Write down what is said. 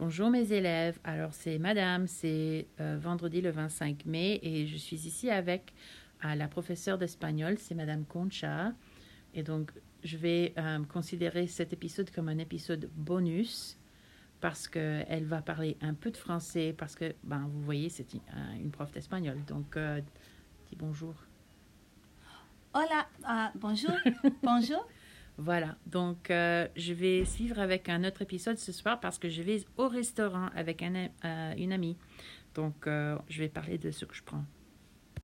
Bonjour mes élèves, alors c'est Madame, c'est euh, vendredi le 25 mai et je suis ici avec euh, la professeure d'espagnol, c'est Madame Concha. Et donc je vais euh, considérer cet épisode comme un épisode bonus parce qu'elle va parler un peu de français, parce que, ben, vous voyez, c'est une, une prof d'espagnol. Donc, dis bonjour. Hola, ah, bonjour, bonjour. Voilà, donc euh, je vais suivre avec un autre épisode ce soir parce que je vais au restaurant avec euh, une amie. Donc euh, je vais parler de ce que je prends.